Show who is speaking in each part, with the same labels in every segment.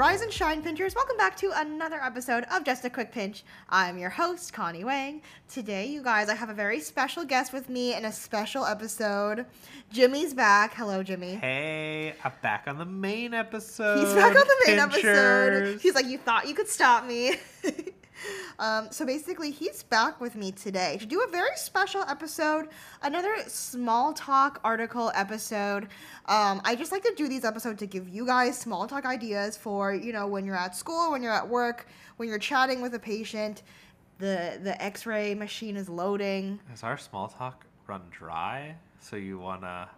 Speaker 1: Rise and shine, pinchers. Welcome back to another episode of Just a Quick Pinch. I'm your host, Connie Wang. Today, you guys, I have a very special guest with me in a special episode. Jimmy's back. Hello, Jimmy.
Speaker 2: Hey, I'm back on the main episode.
Speaker 1: He's back on the main episode. He's like, You thought you could stop me. um, so basically, he's back with me today to do a very special episode, another small talk article episode. Um, I just like to do these episodes to give you guys small talk ideas for, you know, when you're at school, when you're at work, when you're chatting with a patient. The, the x-ray machine is loading
Speaker 2: Is our small talk run dry? So you wanna?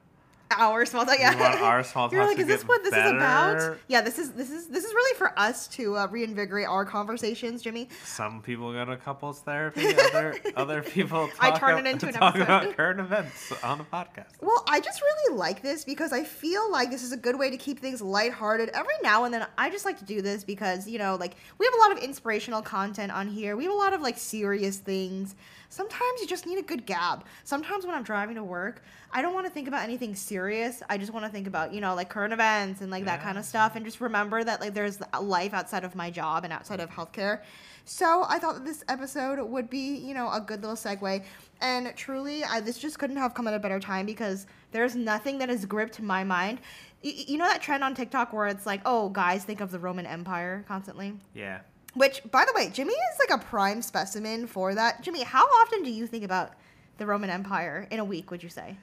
Speaker 1: Our small talk. Yeah,
Speaker 2: our small
Speaker 1: You're like, is this what this is about? Yeah, this is this is this is really for us to uh, reinvigorate our conversations, Jimmy.
Speaker 2: Some people go to couples therapy. Other other people. Talk
Speaker 1: I turn it into an
Speaker 2: talk
Speaker 1: episode.
Speaker 2: about current events on the podcast.
Speaker 1: Well, I just really like this because I feel like this is a good way to keep things lighthearted. Every now and then, I just like to do this because, you know, like, we have a lot of inspirational content on here. We have a lot of, like, serious things. Sometimes you just need a good gab. Sometimes when I'm driving to work, I don't want to think about anything serious. I just want to think about, you know, like, current events and, like, that kind of stuff. And just remember that, like, there's life outside of my job and outside of healthcare. So I thought that this episode would be, you know, a good little segue. And truly, I, this just couldn't have come at a better time because there's nothing that has gripped my mind. Y- you know that trend on TikTok where it's like, oh, guys think of the Roman Empire constantly?
Speaker 2: Yeah.
Speaker 1: Which, by the way, Jimmy is like a prime specimen for that. Jimmy, how often do you think about the Roman Empire in a week, would you say?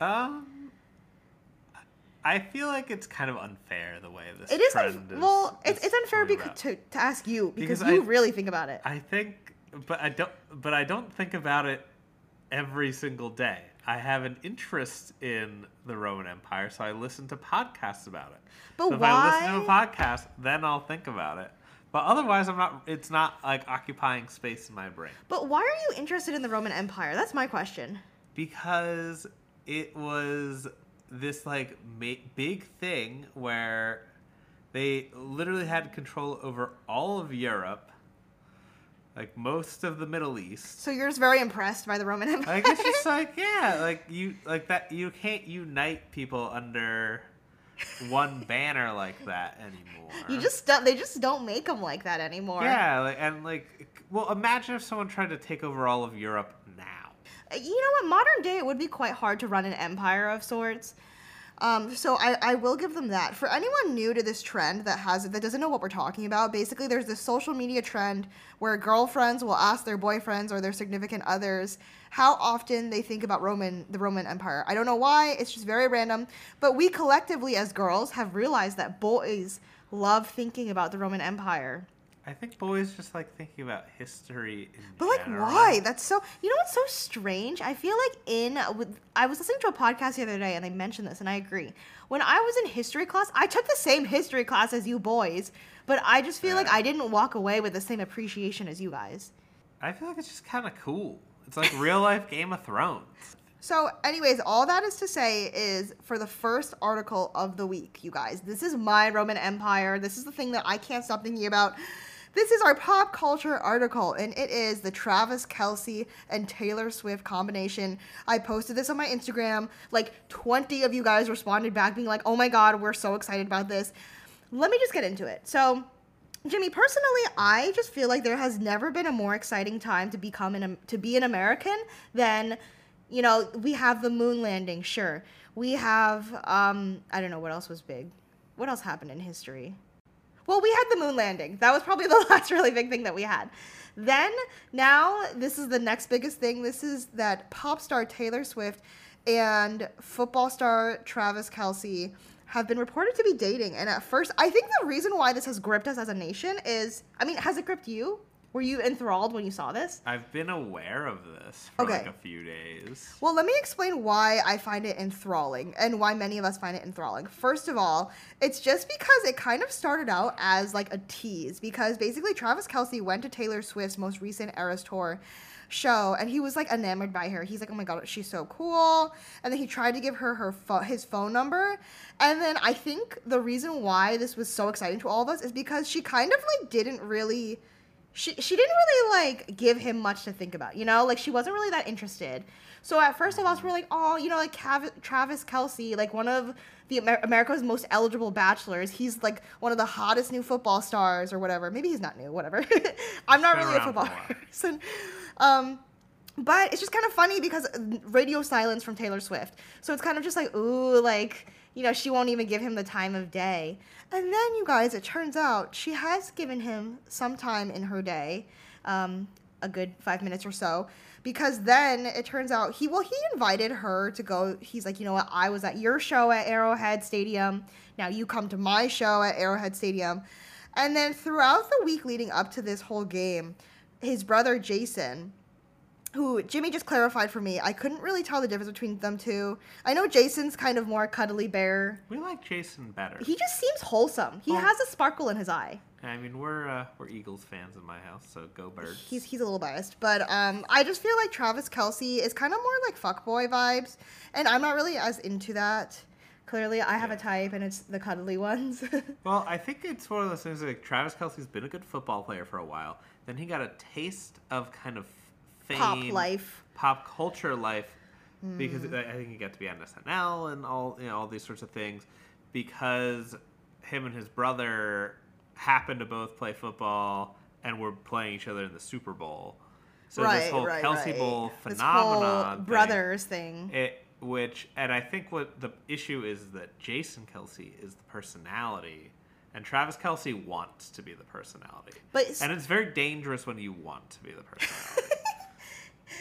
Speaker 2: Um. I feel like it's kind of unfair the way this
Speaker 1: It is,
Speaker 2: trend
Speaker 1: unf-
Speaker 2: is.
Speaker 1: well, it's,
Speaker 2: is
Speaker 1: it's unfair because, to, to ask you because,
Speaker 2: Because
Speaker 1: you
Speaker 2: I-
Speaker 1: really think about it.
Speaker 2: I think, but I don't. But I don't think about it every single day. I have an interest in the Roman Empire, so I listen to podcasts about it.
Speaker 1: But
Speaker 2: so if I listen to a podcast, then I'll think about it. But otherwise, I'm not. It's not like occupying space in my brain
Speaker 1: but why are you interested in the Roman Empire? That's my question.
Speaker 2: because it was this like ma- big thing where they literally had control over all of Europe, like most of the Middle East.
Speaker 1: So you're just very impressed by the Roman Empire.
Speaker 2: Like it's just like yeah, like you like that you can't unite people under one banner like that anymore.
Speaker 1: You just don't, they just don't make them like that anymore.
Speaker 2: yeah, like, and like well, imagine if someone tried to take over all of Europe now.
Speaker 1: Uh, you know what? Modern day, it would be quite hard to run an empire of sorts. Um, so I, I will give them that. For anyone new to this trend that has that doesn't know what we're talking about, basically there's this social media trend where girlfriends will ask their boyfriends or their significant others how often they think about Roman the Roman Empire. I don't know why, it's just very random. But we collectively as girls have realized that boys love thinking about the Roman Empire.
Speaker 2: I think boys just like thinking about history in
Speaker 1: But like,
Speaker 2: general.
Speaker 1: why? That's so. You know what's so strange? I feel like in with I was listening to a podcast the other day and they mentioned this, and I agree. When I was in history class, I took the same history class as you boys, but I just feel like I didn't walk away with the same appreciation as you guys.
Speaker 2: I feel like it's just kind of cool. It's like real life Game of Thrones.
Speaker 1: So, anyways, all that is to say is for the first article of the week, you guys. This is my Roman Empire. This is the thing that I can't stop thinking about. This is our pop culture article, and it is the Travis Kelce and Taylor Swift combination. I posted this on my Instagram. Like 20 of you guys responded back, being like, oh my god, we're so excited about this. Let me just get into it. So, Jimmy, personally, I just feel like there has never been a more exciting time to become an to be an American than, you know, we have the moon landing. Sure, we have. Um, I don't know what else was big. What else happened in history? Well, we had the moon landing. That was probably the last really big thing that we had. Then, now, this is the next biggest thing. This is that pop star Taylor Swift and football star Travis Kelce have been reported to be dating. And at first, I think the reason why this has gripped us as a nation is I mean, has it gripped you? Were you enthralled when you saw this?
Speaker 2: I've been aware of this for
Speaker 1: Okay.
Speaker 2: like a few days.
Speaker 1: Well, let me explain why I find it enthralling and why many of us find it enthralling. First of all, it's just because it kind of started out as like a tease because basically Travis Kelce went to Taylor Swift's most recent Eras Tour show and he was like enamored by her. He's like, "Oh my god, she's so cool." And then he tried to give her her pho- his phone number. And then I think the reason why this was so exciting to all of us is because she kind of like didn't really she she didn't really like give him much to think about, you know? Like she wasn't really that interested. So at first we were like, oh, you know, like Cav- Travis Kelce, like one of the Amer- America's most eligible bachelors. He's like one of the hottest new football stars or whatever. Maybe he's not new, whatever. I'm not
Speaker 2: Been
Speaker 1: really a football
Speaker 2: a
Speaker 1: person. Um, but it's just kind of funny because radio silence from Taylor Swift. So it's kind of just like, ooh, like, you know, she won't even give him the time of day. And then, you guys, it turns out she has given him some time in her day, um, a good five minutes or so. Because then it turns out he, well, he invited her to go. He's like, you know what? I was at your show at Arrowhead Stadium. Now you come to my show at Arrowhead Stadium. And then throughout the week leading up to this whole game, his brother Jason, who Jimmy just clarified for me. I couldn't really tell the difference between them two. I know Jason's kind of more cuddly bear.
Speaker 2: We like Jason better.
Speaker 1: He just seems wholesome. He
Speaker 2: Oh.
Speaker 1: has a sparkle in his eye.
Speaker 2: I mean, we're uh, we're Eagles fans in my house, so go birds.
Speaker 1: He's he's a little biased, but um, I just feel like Travis Kelce is kind of more like fuckboy vibes, and I'm not really as into that. Clearly, I have a type, and it's the cuddly ones.
Speaker 2: Well, I think it's one of those things like Travis Kelce's been a good football player for a while. Then he got a taste of kind of fame,
Speaker 1: Pop life.
Speaker 2: pop culture life, because hmm. I I think he got to be on SNL and all you know all these sorts of things, because him and his brother happened to both play football and were playing each other in the Super Bowl. So this whole Kelce Bowl
Speaker 1: This
Speaker 2: phenomenon, thing-
Speaker 1: brothers thing.
Speaker 2: it which and I think what the issue is that Jason Kelce is the personality and Travis Kelce wants to be the personality.
Speaker 1: But
Speaker 2: and it's very dangerous when you want to be the personality.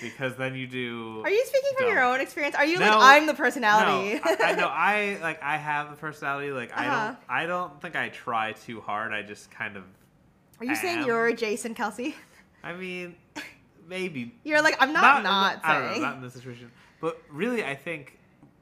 Speaker 2: because then you do
Speaker 1: Are you speaking from your own experience? Are you
Speaker 2: No,
Speaker 1: like I'm the personality?
Speaker 2: No, I, I know I like I have the personality like I
Speaker 1: Uh-huh.
Speaker 2: don't I don't think I try too hard. I just kind of
Speaker 1: Are you saying you're Jason Kelce?
Speaker 2: I mean maybe
Speaker 1: You're like I'm not not,
Speaker 2: I don't know,
Speaker 1: saying.
Speaker 2: not in this situation. But really, I think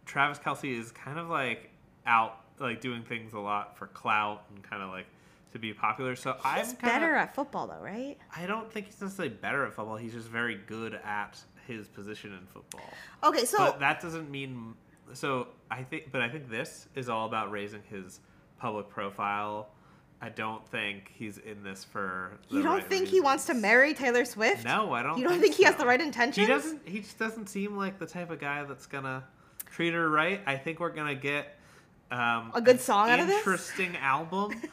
Speaker 2: Travis Kelce is kind of like out, like doing things a lot for clout and kind of like to be popular. So
Speaker 1: He's
Speaker 2: I'm kinda,
Speaker 1: better at football though, right?
Speaker 2: I don't think he's necessarily better at football. He's just very good at his position in football.
Speaker 1: Okay, so
Speaker 2: but that doesn't mean. So I think, but I think this is all about raising his public profile. I don't think he's in this for. The
Speaker 1: you don't
Speaker 2: right
Speaker 1: think he wants to marry Taylor Swift?
Speaker 2: No, I don't.
Speaker 1: You don't think he has the right intentions?
Speaker 2: He doesn't. He just doesn't seem like the type of guy that's gonna treat her right. I think we're gonna get um,
Speaker 1: A good song out of this?
Speaker 2: Interesting album.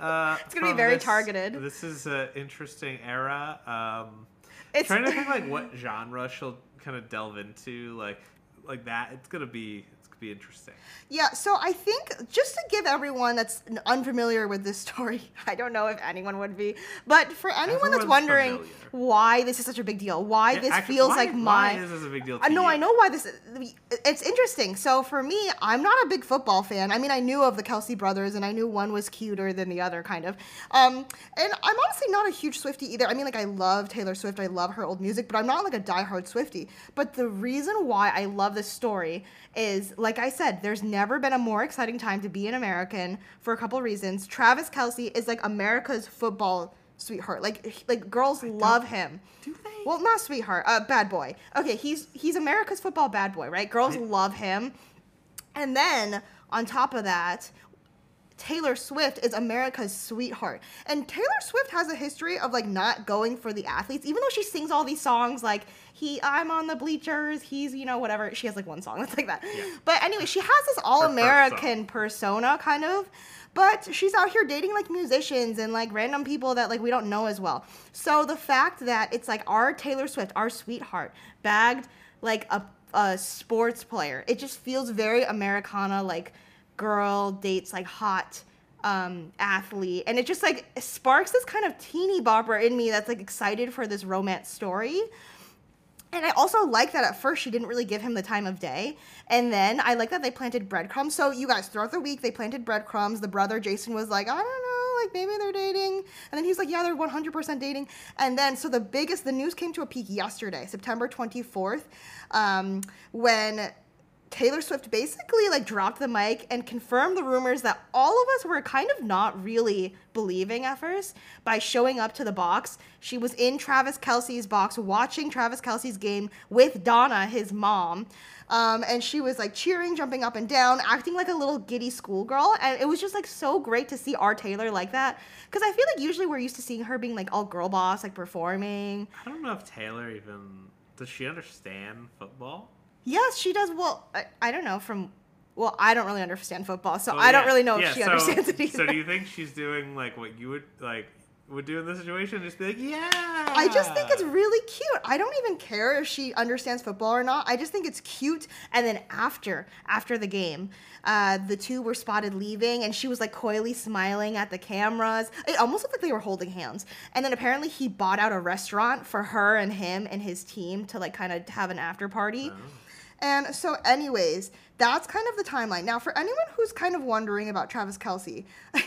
Speaker 2: Uh,
Speaker 1: It's gonna be very
Speaker 2: this-
Speaker 1: targeted.
Speaker 2: This is an interesting era. Um,
Speaker 1: It's
Speaker 2: trying to think like what genre she'll kind of delve into, like like that. It's gonna be gonna be interesting.
Speaker 1: Yeah, so I think just to give everyone that's unfamiliar with this story, I don't know if anyone would be, but for anyone that's wondering
Speaker 2: familiar.
Speaker 1: why this is such a big deal, why
Speaker 2: Yeah,
Speaker 1: this
Speaker 2: actually,
Speaker 1: feels
Speaker 2: why-
Speaker 1: like my
Speaker 2: Why is this a big deal? To
Speaker 1: I know,
Speaker 2: you?
Speaker 1: I know why this. It's interesting. So for me, I'm not a big football fan. I mean, I knew of the Kelce brothers, and I knew one was cuter than the other, kind of. Um, and I'm honestly not a huge Swiftie either. I mean, like I love Taylor Swift. I love her old music, but I'm not like a diehard Swiftie. But the reason why I love this story is, like I said, there's never been a more exciting time to be an American for a couple reasons. Travis Kelce is like America's football sweetheart. Like, like girls love him.
Speaker 2: Do they?
Speaker 1: Well, not sweetheart, uh, bad boy. Okay, he's he's America's football bad boy, right? Girls
Speaker 2: I-
Speaker 1: love him. And then on top of that, Taylor Swift is America's sweetheart. And Taylor Swift has a history of like not going for the athletes, even though she sings all these songs like he I'm on the bleachers, he's, you know, whatever. She has like one song that's like that.
Speaker 2: Yeah.
Speaker 1: But anyway, she has this all American persona kind of. But she's out here dating like musicians and like random people that like we don't know as well. So the fact that it's like our Taylor Swift, our sweetheart, bagged like a, a sports player, it just feels very Americana, like girl dates like hot um athlete and it just like sparks this kind of teeny bopper in me that's like excited for this romance story and I also like that at first she didn't really give him the time of day. And then I like that they planted breadcrumbs. So you guys, throughout the week, they planted breadcrumbs. The brother Jason was like, I don't know, like maybe they're dating. And then he's like, yeah, they're 100% dating. And then, so the biggest, the news came to a peak yesterday, September 24th, um, when Taylor Swift basically like dropped the mic and confirmed the rumors that all of us were kind of not really believing at first by showing up to the box. She was in Travis Kelce's box watching Travis Kelce's game with Donna, his mom. Um, and she was like cheering, jumping up and down, acting like a little giddy schoolgirl. And it was just like so great to see our Taylor like that. Because I feel like usually we're used to seeing her being like all girl boss, like performing.
Speaker 2: I don't know if Taylor even does she understand football.
Speaker 1: Yes, she does. Well, I, I don't know from. Well, I don't really understand football, so
Speaker 2: Oh,
Speaker 1: I don't really know if
Speaker 2: Yeah,
Speaker 1: she
Speaker 2: so,
Speaker 1: understands it either.
Speaker 2: So do you think she's doing like what you would like would do in this situation? Just be like, yeah.
Speaker 1: I just think it's really cute. I don't even care if she understands football or not. I just think it's cute. And then after after the game, uh, the two were spotted leaving, and she was like coyly smiling at the cameras. It almost looked like they were holding hands. And then apparently he bought out a restaurant for her and him and his team to like kind of have an after party. And so, anyways, that's kind of the timeline. Now, for anyone who's kind of wondering about Travis Kelce,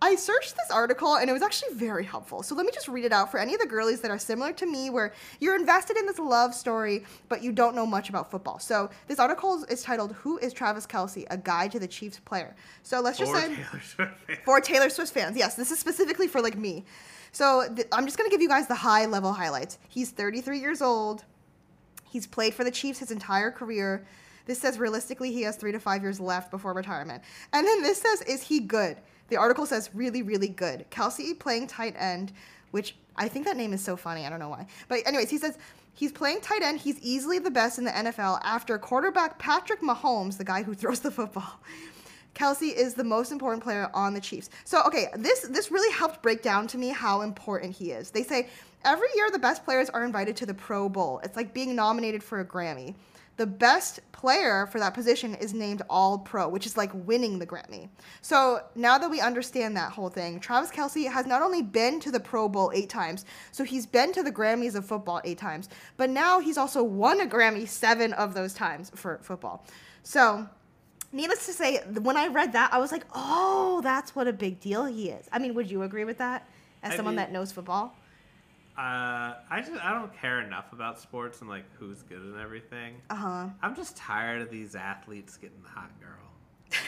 Speaker 1: I searched this article and it was actually very helpful. So let me just read it out for any of the girlies that are similar to me, where you're invested in this love story, but you don't know much about football. So this article is- titled "Who is Travis Kelce? A Guide to the Chiefs Player." So let's just
Speaker 2: Or
Speaker 1: say
Speaker 2: Taylor Swift fans.
Speaker 1: for Taylor Swift fans. Yes, this is specifically for like me. So th- I'm just gonna give you guys the high level highlights. He's 33 years old. He's played for the Chiefs his entire career. This says realistically he has three to five years left before retirement. And then this says, is he good? The article says really, really good. Kelce playing tight end, which I think that name is so funny. I don't know why. But anyways, he says he's playing tight end. He's easily the best in the NFL after quarterback Patrick Mahomes, the guy who throws the football. Kelce is the most important player on the Chiefs. So okay, this this really helped break down to me how important he is. They say every year the best players are invited to the Pro Bowl. It's like being nominated for a Grammy. The best player for that position is named All Pro, which is like winning the Grammy. So now that we understand that whole thing, Travis Kelce has not only been to the Pro Bowl eight times, so he's been to the Grammys of football eight times, but now he's also won a Grammy seven of those times for football. So Needless to say, when I read that, I was like, "Oh, that's what a big deal he is." I mean, would you agree with that as
Speaker 2: I
Speaker 1: someone
Speaker 2: mean-
Speaker 1: that knows football?
Speaker 2: Uh, I just I don't care enough about sports and like who's good and everything.
Speaker 1: Uh huh.
Speaker 2: I'm just tired of these athletes getting the hot girl.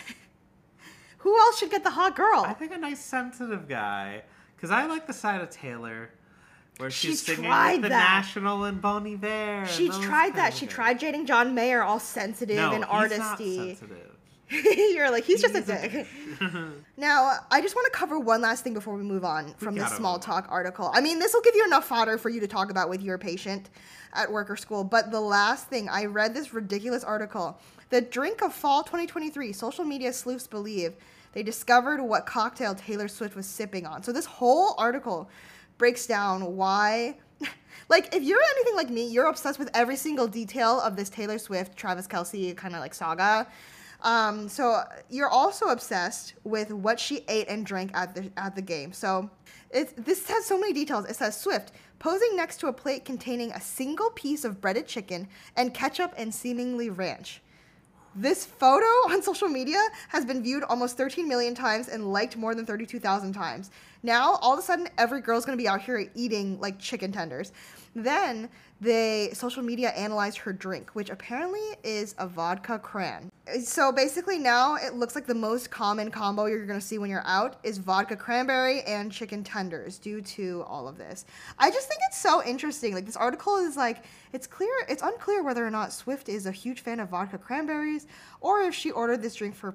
Speaker 1: Who else should get the hot girl?
Speaker 2: I think a nice sensitive guy, because I like the side of Taylor, where she's,
Speaker 1: She's
Speaker 2: singing with the
Speaker 1: that.
Speaker 2: National and Bon Iver.
Speaker 1: she tried that. She tried dating John Mayer, all sensitive
Speaker 2: no,
Speaker 1: and
Speaker 2: he's not
Speaker 1: artisty.
Speaker 2: sensitive.
Speaker 1: You're like, he's just a dick. Now, I just want to cover one last thing before we move on from this small talk article. I mean, this will give you enough fodder for you to talk about with your patient at work or school. But the last thing, I read this ridiculous article. The drink of fall 2023, social media sleuths believe they discovered what cocktail Taylor Swift was sipping on. So this whole article breaks down why. Like, if you're anything like me, you're obsessed with every single detail of this Taylor Swift, Travis Kelce kind of like saga. Um, so you're also obsessed with what she ate and drank at the at the game. So this has so many details. It says Swift posing next to a plate containing a single piece of breaded chicken and ketchup and seemingly ranch. This photo on social media has been viewed almost 13 million times and liked more than 32,000 times. Now, all of a sudden, every girl's gonna be out here eating like chicken tenders. Then they social media analyzed her drink, which apparently is a vodka cran. So basically, now it looks like the most common combo you're gonna see when you're out is vodka cranberry and chicken tenders due to all of this. I just think it's so interesting. Like this article is like it's clear it's unclear whether or not Swift is a huge fan of vodka cranberries or if she ordered this drink for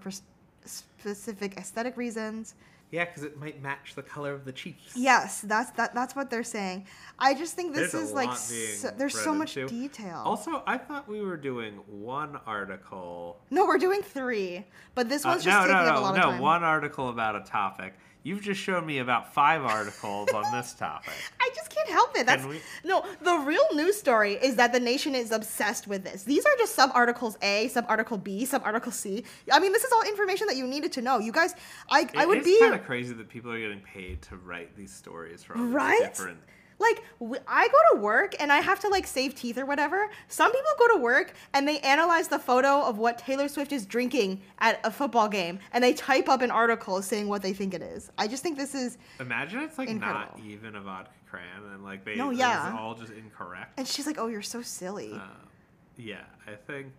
Speaker 1: specific aesthetic reasons.
Speaker 2: Yeah, because it might match the color of the cheeks.
Speaker 1: Yes, that's that that's what they're saying. I just think this
Speaker 2: There's
Speaker 1: is like so, there's so much
Speaker 2: into.
Speaker 1: detail.
Speaker 2: Also, I thought we were doing one article.
Speaker 1: no, we're doing 3, but this
Speaker 2: Uh,
Speaker 1: one's just
Speaker 2: no,
Speaker 1: taking
Speaker 2: no,
Speaker 1: up a
Speaker 2: no,
Speaker 1: lot
Speaker 2: no.
Speaker 1: of time.
Speaker 2: One article about a topic. You've just shown me about five articles on this topic.
Speaker 1: I just can't help it. That's
Speaker 2: we-
Speaker 1: no. The real news story is that the nation is obsessed with this. These are just sub articles A, sub article B, sub article C. I mean, this is all information that you needed to know. You guys, I I would
Speaker 2: it's
Speaker 1: be
Speaker 2: kind of crazy that people are getting paid to write these stories for all these
Speaker 1: Right?
Speaker 2: different.
Speaker 1: Like I go to work and I have to like save teeth or whatever. Some people go to work and they analyze the photo of what Taylor Swift is drinking at a football game and they type up an article saying what they think it is. I just think this is
Speaker 2: Imagine it's like not even a vodka cran and like they
Speaker 1: No,
Speaker 2: it's
Speaker 1: yeah.
Speaker 2: all just incorrect.
Speaker 1: and she's like, "Oh, you're so silly."
Speaker 2: Uh, yeah, I think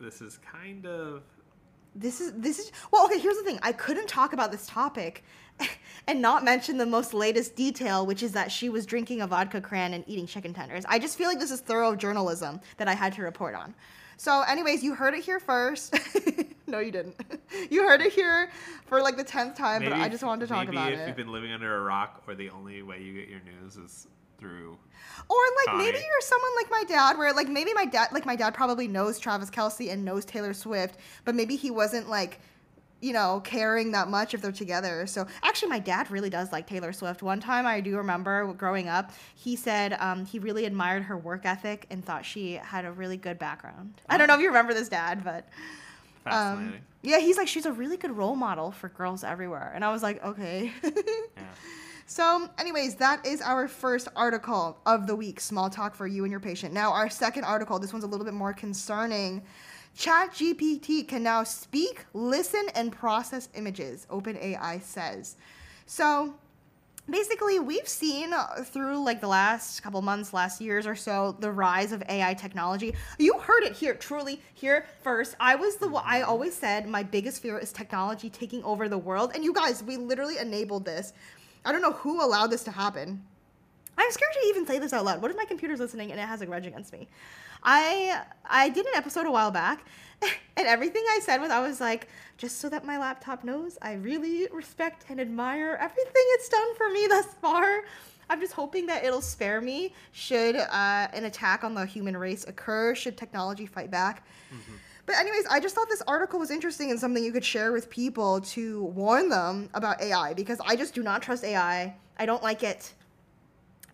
Speaker 2: this is kind of
Speaker 1: This is this is well okay. Here's the thing: I couldn't talk about this topic and not mention the most latest detail, which is that she was drinking a vodka cran and eating chicken tenders. I just feel like this is thorough journalism that I had to report on. So, anyways, you heard it here first. no, you didn't. You heard it here for like the tenth time, but I just wanted to talk about it.
Speaker 2: maybe if you've been living under a rock, or the only way you get your news is through.
Speaker 1: Or like maybe you're someone like my dad, where like maybe my dad, like my dad probably knows Travis Kelce and knows Taylor Swift, but maybe he wasn't like, you know, caring that much if they're together. So actually, my dad really does like Taylor Swift. One time I do remember growing up, he said um, he really admired her work ethic and thought she had a really good background. I don't know if you remember this dad, but. Um, yeah, he's like, she's a really good role model for girls everywhere. And I was like, okay.
Speaker 2: yeah.
Speaker 1: So, anyways, that is our first article of the week. Small talk for you and your patient. Now, our second article, this one's a little bit more concerning. ChatGPT can now speak, listen, and process images, OpenAI says. So, basically we've seen through like the last couple months last years or so the rise of ai technology. You heard it here truly here first. I was the i always said my biggest fear is technology taking over the world. And you guys we literally enabled this. I don't know who allowed this to happen i'm scared to even say this out loud. What if my computer's listening and it has a grudge against me? I i did an episode a while back and everything i said was i was like just so that my laptop knows i really respect and admire everything it's done for me thus far. I'm just hoping that it'll spare me should uh, an attack on the human race occur should technology fight back. But anyways, I just thought this article was interesting and something you could share with people to warn them about AI because I just do not trust AI. I don't like it.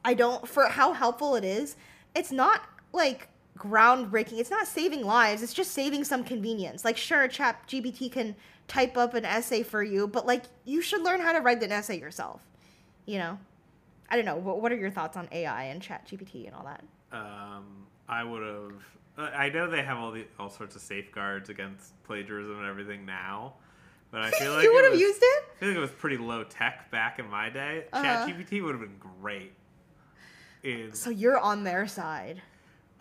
Speaker 1: I don't for how helpful it is. It's not like groundbreaking. It's not saving lives. It's just saving some convenience. Like sure, Chat GPT can type up an essay for you, but like you should learn how to write an essay yourself. You know. I don't know. What, what are your thoughts on AI and Chat GPT and all that?
Speaker 2: Um, I would have. I know they have all the all sorts of safeguards against plagiarism and everything now, but I feel like
Speaker 1: you would have used it?
Speaker 2: I feel like it was pretty low tech back in my day.
Speaker 1: Uh-huh.
Speaker 2: ChatGPT would have been great. In
Speaker 1: So you're on their side.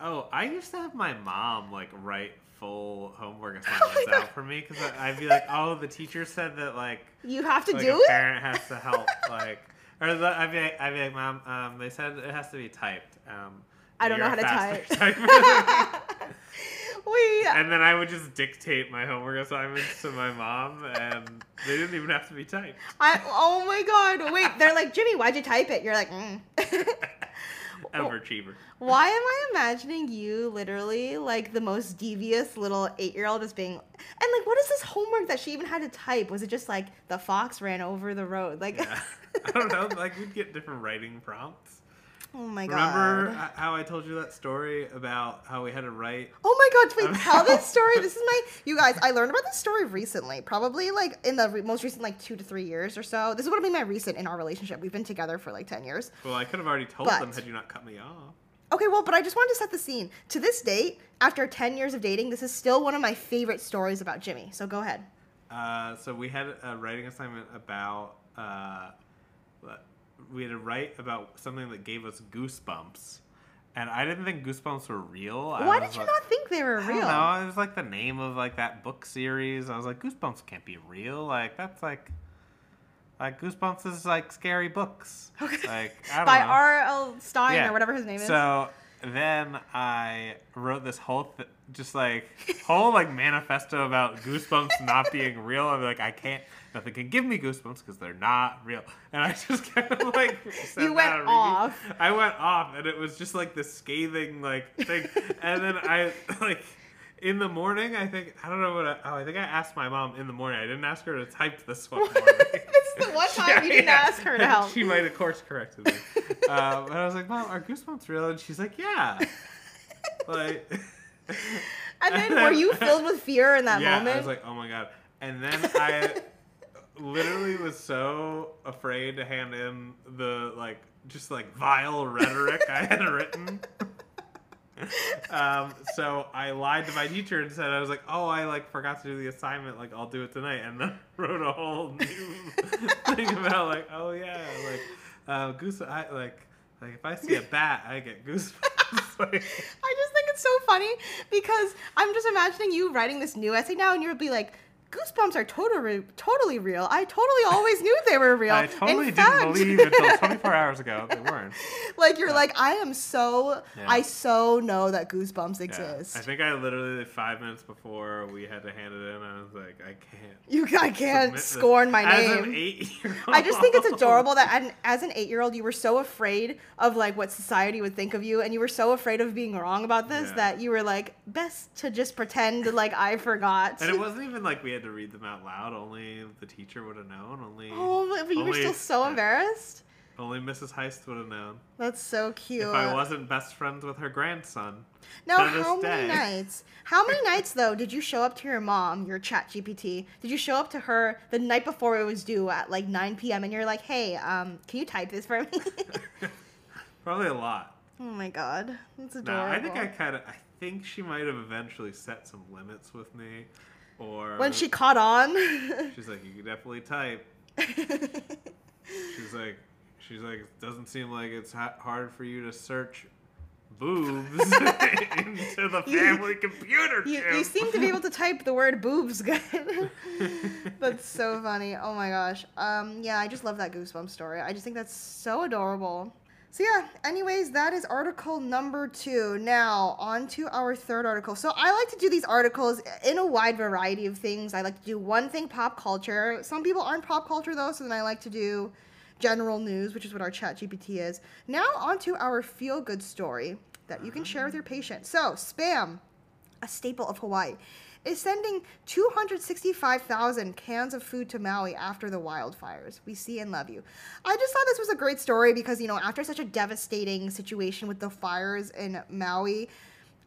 Speaker 2: oh, I used to have my mom like write full homework
Speaker 1: Oh
Speaker 2: assignments
Speaker 1: God.
Speaker 2: out for me because I'd be like, oh, the teacher said that like
Speaker 1: You have to
Speaker 2: like
Speaker 1: do
Speaker 2: a
Speaker 1: it?
Speaker 2: parent has to help like or the, I'd be like, I'd be like, mom, um, they said it has to be typed. Um,
Speaker 1: I don't know how to type. we
Speaker 2: and then I would just dictate my homework assignments to my mom, and they didn't even have to be typed.
Speaker 1: I oh my god. Wait, they're like, Jimmy, why'd you type it? You're like, mm.
Speaker 2: Overachiever.
Speaker 1: Why am I imagining you literally like the most devious little eight year old just being and like what is this homework that she even had to type? Was it just like the fox ran over the road? Like
Speaker 2: Yeah. I don't know. Like we'd get different writing prompts.
Speaker 1: Oh my god.
Speaker 2: Remember how I told you that story about how we had to write?
Speaker 1: Oh my god, wait, tell this story. This is my you guys, I learned about this story recently. Probably like in the re- most recent like 2 to 3 years or so. This is what be my recent in our relationship. We've been together for like 10 years.
Speaker 2: Well, I could have already told them had you not cut me off.
Speaker 1: Okay, well, but I just wanted to set the scene. To this date, after 10 years of dating, this is still one of my favorite stories about Jimmy. So go ahead.
Speaker 2: Uh, so we had a writing assignment about. Uh, what- we had to write about something that gave us goosebumps, and I didn't think goosebumps were real.
Speaker 1: Why did you
Speaker 2: like-
Speaker 1: not think they were
Speaker 2: I
Speaker 1: real?
Speaker 2: don't know. It was like the name of like that book series. I was like, Goosebumps can't be real. Like that's like, like Goosebumps is like scary books.
Speaker 1: Okay.
Speaker 2: Like I don't
Speaker 1: By. R.L. Stine
Speaker 2: Yeah.
Speaker 1: or whatever his name is.
Speaker 2: So then I wrote this whole th- just like whole like manifesto about Goosebumps not being real. I'm like, I can't. Nothing can give me goosebumps because they're not real. And I just kind of like
Speaker 1: You went off.
Speaker 2: I went off, and it was just like the scathing like thing. and then I like in the morning. I think I don't know what. I, oh, I think I asked my mom in the morning. I didn't ask her to type this one.
Speaker 1: This is the one time you didn't ask her to help.
Speaker 2: She might have course corrected me. um, and I was like, Mom, are goosebumps real? And she's like, Yeah. like.
Speaker 1: and then were you filled with fear in that
Speaker 2: yeah,
Speaker 1: moment?
Speaker 2: I was like, oh my god. And then I literally was so afraid to hand in the like just like vile rhetoric I had written. um, so I lied to my teacher and said I was like, oh, I like forgot to do the assignment. Like I'll do it tonight, and then wrote a whole new thing about like, oh yeah, like uh, goose. I like like if I see a bat, I get goosebumps. like,
Speaker 1: I just so funny because I'm just imagining you writing this new essay now, and you'll be like. Goosebumps are totally totally real. I totally always knew they were real.
Speaker 2: I totally
Speaker 1: In
Speaker 2: didn't
Speaker 1: fact-
Speaker 2: believe until 24 hours ago they weren't.
Speaker 1: like you're like I am so
Speaker 2: Yeah.
Speaker 1: I so know that goosebumps
Speaker 2: Yeah.
Speaker 1: exist.
Speaker 2: I think I literally five minutes before we had to hand it in, I was like, I can't.
Speaker 1: you I can't
Speaker 2: submit this.
Speaker 1: scorn my
Speaker 2: As
Speaker 1: name.
Speaker 2: An eight-year-old.
Speaker 1: I just think it's adorable that as an eight year old, you were so afraid of like what society would think of you, and you were so afraid of being wrong about this
Speaker 2: Yeah.
Speaker 1: that you were like, best to just pretend like I forgot.
Speaker 2: And it wasn't even like we had to read them out loud. Only the teacher would have known. Only
Speaker 1: oh, but you were still so embarrassed.
Speaker 2: only Mrs. Heist would have known.
Speaker 1: That's so cute.
Speaker 2: If I wasn't best friends with her grandson.
Speaker 1: Now, how many
Speaker 2: day.
Speaker 1: nights? How many nights though did you show up to your mom, your Chat GPT? Did you show up to her the night before it was due at like 9 p.m. and you're like, "Hey, um, can you type this for me?"
Speaker 2: Probably a lot.
Speaker 1: oh my god, that's adorable. No.
Speaker 2: I think I kind of. I think she might have eventually set some limits with me, or
Speaker 1: when she caught on.
Speaker 2: she's like, you can definitely type. She's like, she's like, it doesn't seem like it's ha- hard for you to search boobs into the
Speaker 1: You-
Speaker 2: family computer.
Speaker 1: You, you seem to be able to type the word boobs good. that's so funny. Oh my gosh. Um, yeah, I just love that goosebump story. I just think that's so adorable. So yeah, anyways, that is article number two. Now, on to our third article. So I like to do these articles in a wide variety of things. I like to do one thing pop culture. Some people aren't pop culture though, so then I like to do general news, which is what our chat GPT is. Now on to our feel good story that you can share with your patient. So spam a staple of Hawaii, is sending 265,000 cans of food to Maui after the wildfires. We see and love you. I just thought this was a great story because, you know, after such a devastating situation with the fires in Maui,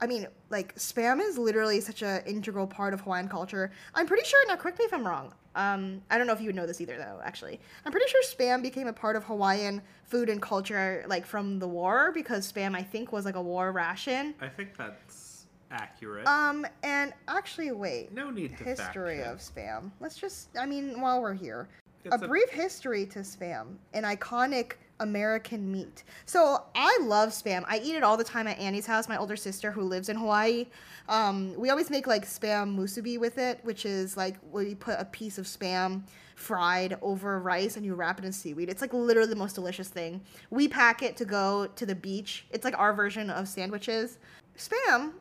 Speaker 1: I mean, like, spam is literally such an integral part of Hawaiian culture. I'm pretty sure, now correct me if I'm wrong. Um, I don't know if you would know this either, though, actually. I'm pretty sure spam became a part of Hawaiian food and culture, like, from the war, because spam, I think, was like a war ration.
Speaker 2: I think that's accurate.
Speaker 1: Um, and actually, wait.
Speaker 2: no need to fact
Speaker 1: History
Speaker 2: check.
Speaker 1: of spam. Let's just, I mean, while we're here, a
Speaker 2: a-
Speaker 1: brief history to spam, an iconic American meat. So I love spam. I eat it all the time at Annie's house, my older sister who lives in Hawaii. Um, we always make like spam musubi with it, which is like where you put a piece of spam fried over rice and you wrap it in seaweed. It's like literally the most delicious thing. We pack it to go to the beach. It's like our version of sandwiches. Spam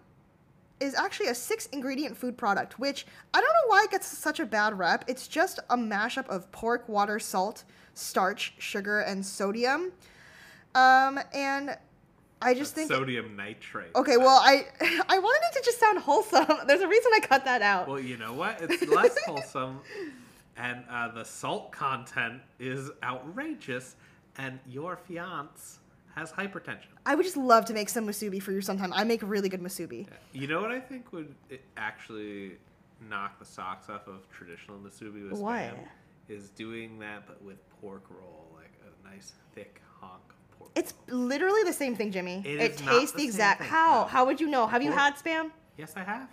Speaker 1: is actually a six ingredient food product, which I don't know why it gets such a bad rep. It's just a mashup of pork, water, salt, starch, sugar, and sodium. Um, and I just
Speaker 2: That's
Speaker 1: think.
Speaker 2: sodium nitrate.
Speaker 1: Okay, well, I I wanted it to just sound wholesome. There's a reason I cut that out.
Speaker 2: Well, you know what? It's less wholesome, and uh, the salt content is outrageous, and your fiance has hypertension.
Speaker 1: I would just love to make some musubi for you sometime. I make really good musubi.
Speaker 2: You know what I think would eh, actually knock the socks off of traditional musubi with
Speaker 1: What?
Speaker 2: spam? Is doing that, but with pork roll, like a nice thick honk of pork.
Speaker 1: It's
Speaker 2: roll.
Speaker 1: literally the same thing, Jimmy.
Speaker 2: It
Speaker 1: It,
Speaker 2: is not
Speaker 1: tastes
Speaker 2: the
Speaker 1: exact. How?
Speaker 2: no.
Speaker 1: How would you know? Have you had spam?
Speaker 2: Yes, I have.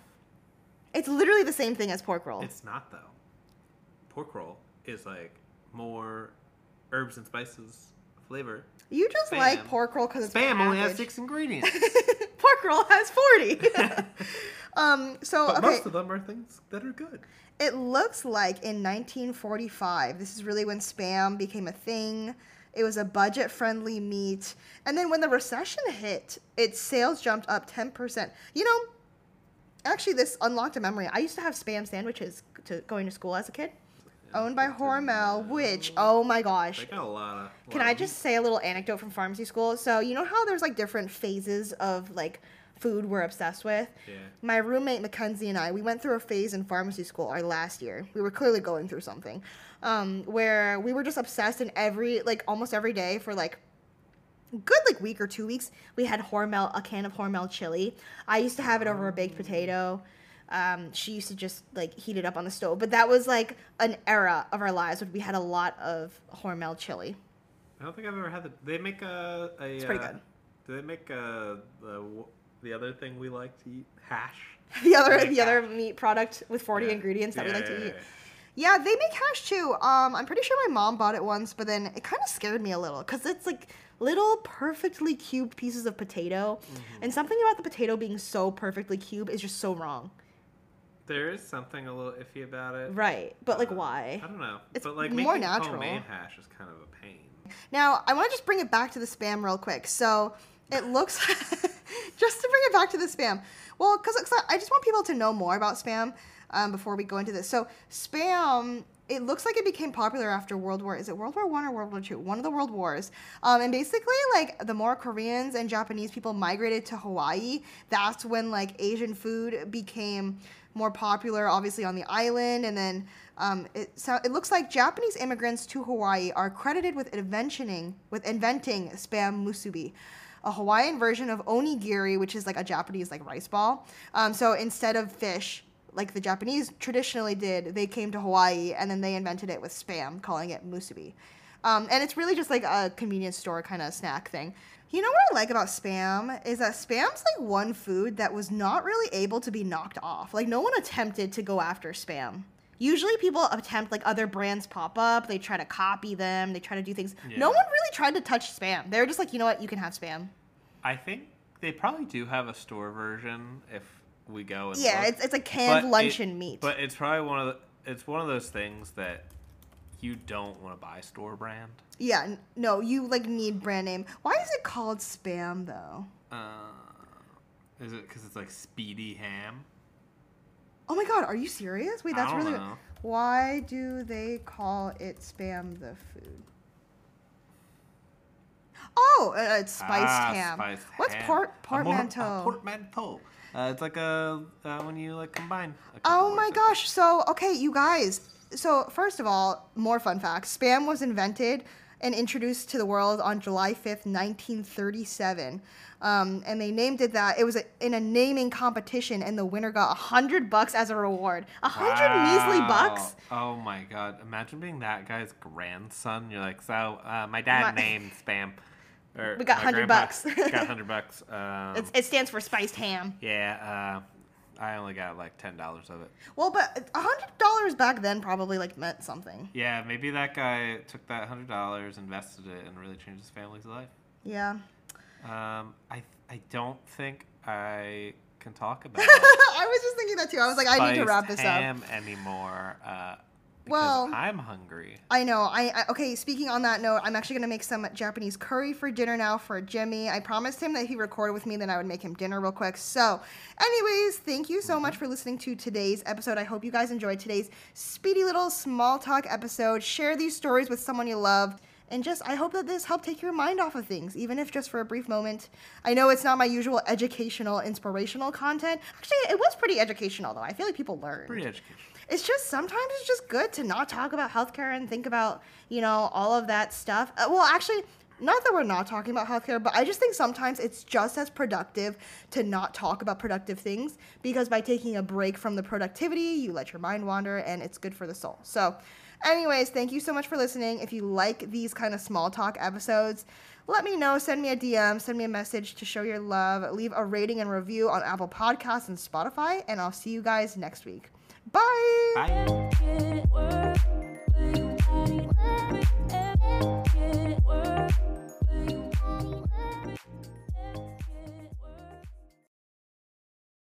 Speaker 1: It's literally the same thing as pork roll.
Speaker 2: It's not though. Pork roll is like more herbs and spices flavor.
Speaker 1: you just
Speaker 2: Spam.
Speaker 1: like pork roll because it's
Speaker 2: Spam only has six ingredients.
Speaker 1: pork roll has 40. um, so,
Speaker 2: But
Speaker 1: okay.
Speaker 2: most of them are things that are good.
Speaker 1: It looks like in 1945, this is really when spam became a thing. It was a budget friendly meat. And then when the recession hit, its sales jumped up 10%. You know, actually, this unlocked a memory. I used to have spam sandwiches to going to school as a kid, owned by Hormel, which, oh my gosh.
Speaker 2: They got a lot of.
Speaker 1: Can I
Speaker 2: of
Speaker 1: just say a little anecdote from pharmacy school? So you know how there's like different phases of like food we're obsessed with.
Speaker 2: Yeah.
Speaker 1: My roommate Mackenzie and I, we went through a phase in pharmacy school our last year. We were clearly going through something, um, where we were just obsessed, and every like almost every day for like good like week or two weeks, we had Hormel a can of Hormel chili. I used to have it over a baked potato. Um, she used to just like heat it up on the stove, but that was like an era of our lives when we had a lot of Hormel chili.
Speaker 2: I don't think I've ever had the. They make a. a
Speaker 1: It's pretty
Speaker 2: uh,
Speaker 1: good.
Speaker 2: Do they make a the the other thing we like to eat hash?
Speaker 1: the other the other meat product with 40
Speaker 2: Yeah.
Speaker 1: ingredients that we
Speaker 2: Yeah,
Speaker 1: like to
Speaker 2: yeah,
Speaker 1: eat.
Speaker 2: yeah.
Speaker 1: Yeah, they make hash too. Um, I'm pretty sure my mom bought it once, but then it kind of scared me a little because it's like little perfectly cubed pieces of potato,
Speaker 2: Mm-hmm.
Speaker 1: and something about the potato being so perfectly cubed is just so wrong.
Speaker 2: There is something a little iffy about it.
Speaker 1: Right, but like
Speaker 2: Uh,
Speaker 1: why?
Speaker 2: I don't know.
Speaker 1: It's
Speaker 2: but like
Speaker 1: more
Speaker 2: making
Speaker 1: natural.
Speaker 2: homemade hash is kind of a pain.
Speaker 1: Now, I want to just bring it back to the spam real quick. So it looks, just to bring it back to the spam. Well, because I just want people to know more about spam um, before we go into this. So spam, it looks like it became popular after World War. Is it World War One or World War Two? One of the world wars. Um, and basically, like the more Koreans and Japanese people migrated to Hawaii, that's when like Asian food became more popular, obviously on the island, and then um, it so it looks like Japanese immigrants to Hawaii are credited with inventioning, with inventing spam musubi, a Hawaiian version of onigiri, which is like a Japanese like rice ball. Um, so instead of fish, like the Japanese traditionally did, they came to Hawaii and then they invented it with spam, calling it musubi. Um, and it's really just like a convenience store kind of snack thing. You know what I like about spam is that spam's like one food that was not really able to be knocked off. Like no one attempted to go after spam. Usually people attempt like other brands pop up, they try to copy them, they try to do things. No one really tried to touch spam. They're just like, you know what, you can have spam.
Speaker 2: I think they probably do have a store version if we go and
Speaker 1: Yeah,
Speaker 2: look.
Speaker 1: it's, it's a canned
Speaker 2: But
Speaker 1: luncheon
Speaker 2: it-
Speaker 1: meat.
Speaker 2: But it's probably one of the it's one of those things that you don't want to buy store brand.
Speaker 1: yeah, n- no, you like need brand name. Why is it called spam though?
Speaker 2: Uh, is it because it's like speedy ham?
Speaker 1: Oh my god, are you serious? Wait,
Speaker 2: I
Speaker 1: that's
Speaker 2: don't
Speaker 1: really.
Speaker 2: know.
Speaker 1: Why do they call it spam the food? Oh, uh, it's spiced
Speaker 2: Ah,
Speaker 1: ham.
Speaker 2: spiced
Speaker 1: What's
Speaker 2: ham.
Speaker 1: port
Speaker 2: A mor- a
Speaker 1: portmanteau?
Speaker 2: portmanteau. Uh, it's like a uh, when you like combine. a
Speaker 1: Oh my gosh. So, okay, you guys. So, first of all, more fun facts. Spam was invented and introduced to the world on July 5th, 1937. Um, and they named it that. It was a, in a naming competition, and the winner got 100 bucks as a reward. A 100 measly bucks?
Speaker 2: Oh my god! Imagine being that guy's grandson. You're like, so uh, my dad
Speaker 1: My-
Speaker 2: named spam. Or
Speaker 1: We got 100
Speaker 2: grandpa
Speaker 1: bucks.
Speaker 2: got hundred bucks. Um,
Speaker 1: it stands for spiced ham.
Speaker 2: yeah, uh, I only got like ten dollars of it.
Speaker 1: Well, but a $100 back then probably like meant something.
Speaker 2: Yeah, maybe that guy took that hundred dollars, invested it, and really changed his family's life.
Speaker 1: Yeah.
Speaker 2: Um, I I don't think I can talk about. It.
Speaker 1: I was just thinking that too. I was like, I need to wrap this up.
Speaker 2: ham anymore. Uh,
Speaker 1: Well-
Speaker 2: I'm hungry.
Speaker 1: I know. I, I okay. Speaking on that note, I'm actually gonna make some Japanese curry for dinner now for Jimmy. I promised him that if he recorded with me, then I would make him dinner real quick. So, anyways, thank you so mm-hmm. much for listening to today's episode. I hope you guys enjoyed today's speedy little small talk episode. Share these stories with someone you love. And just, I hope that this helped take your mind off of things, even if just for a brief moment. I know it's not my usual educational, inspirational content. Actually, it was pretty educational, though. I feel like people learned
Speaker 2: Pretty educational.
Speaker 1: It's just sometimes it's just good to not talk about healthcare and think about you know all of that stuff. Uh, well actually not that we're not talking about healthcare but i just think sometimes it's just as productive to not talk about productive things because by taking a break from the productivity you let your mind wander and it's good for the soul. So anyways thank you so much for listening. If you like these kind of small talk episodes let me know send me a dm send me a message to show your love leave a rating and review on apple podcasts and spotify and i'll see you guys next week
Speaker 2: Bye.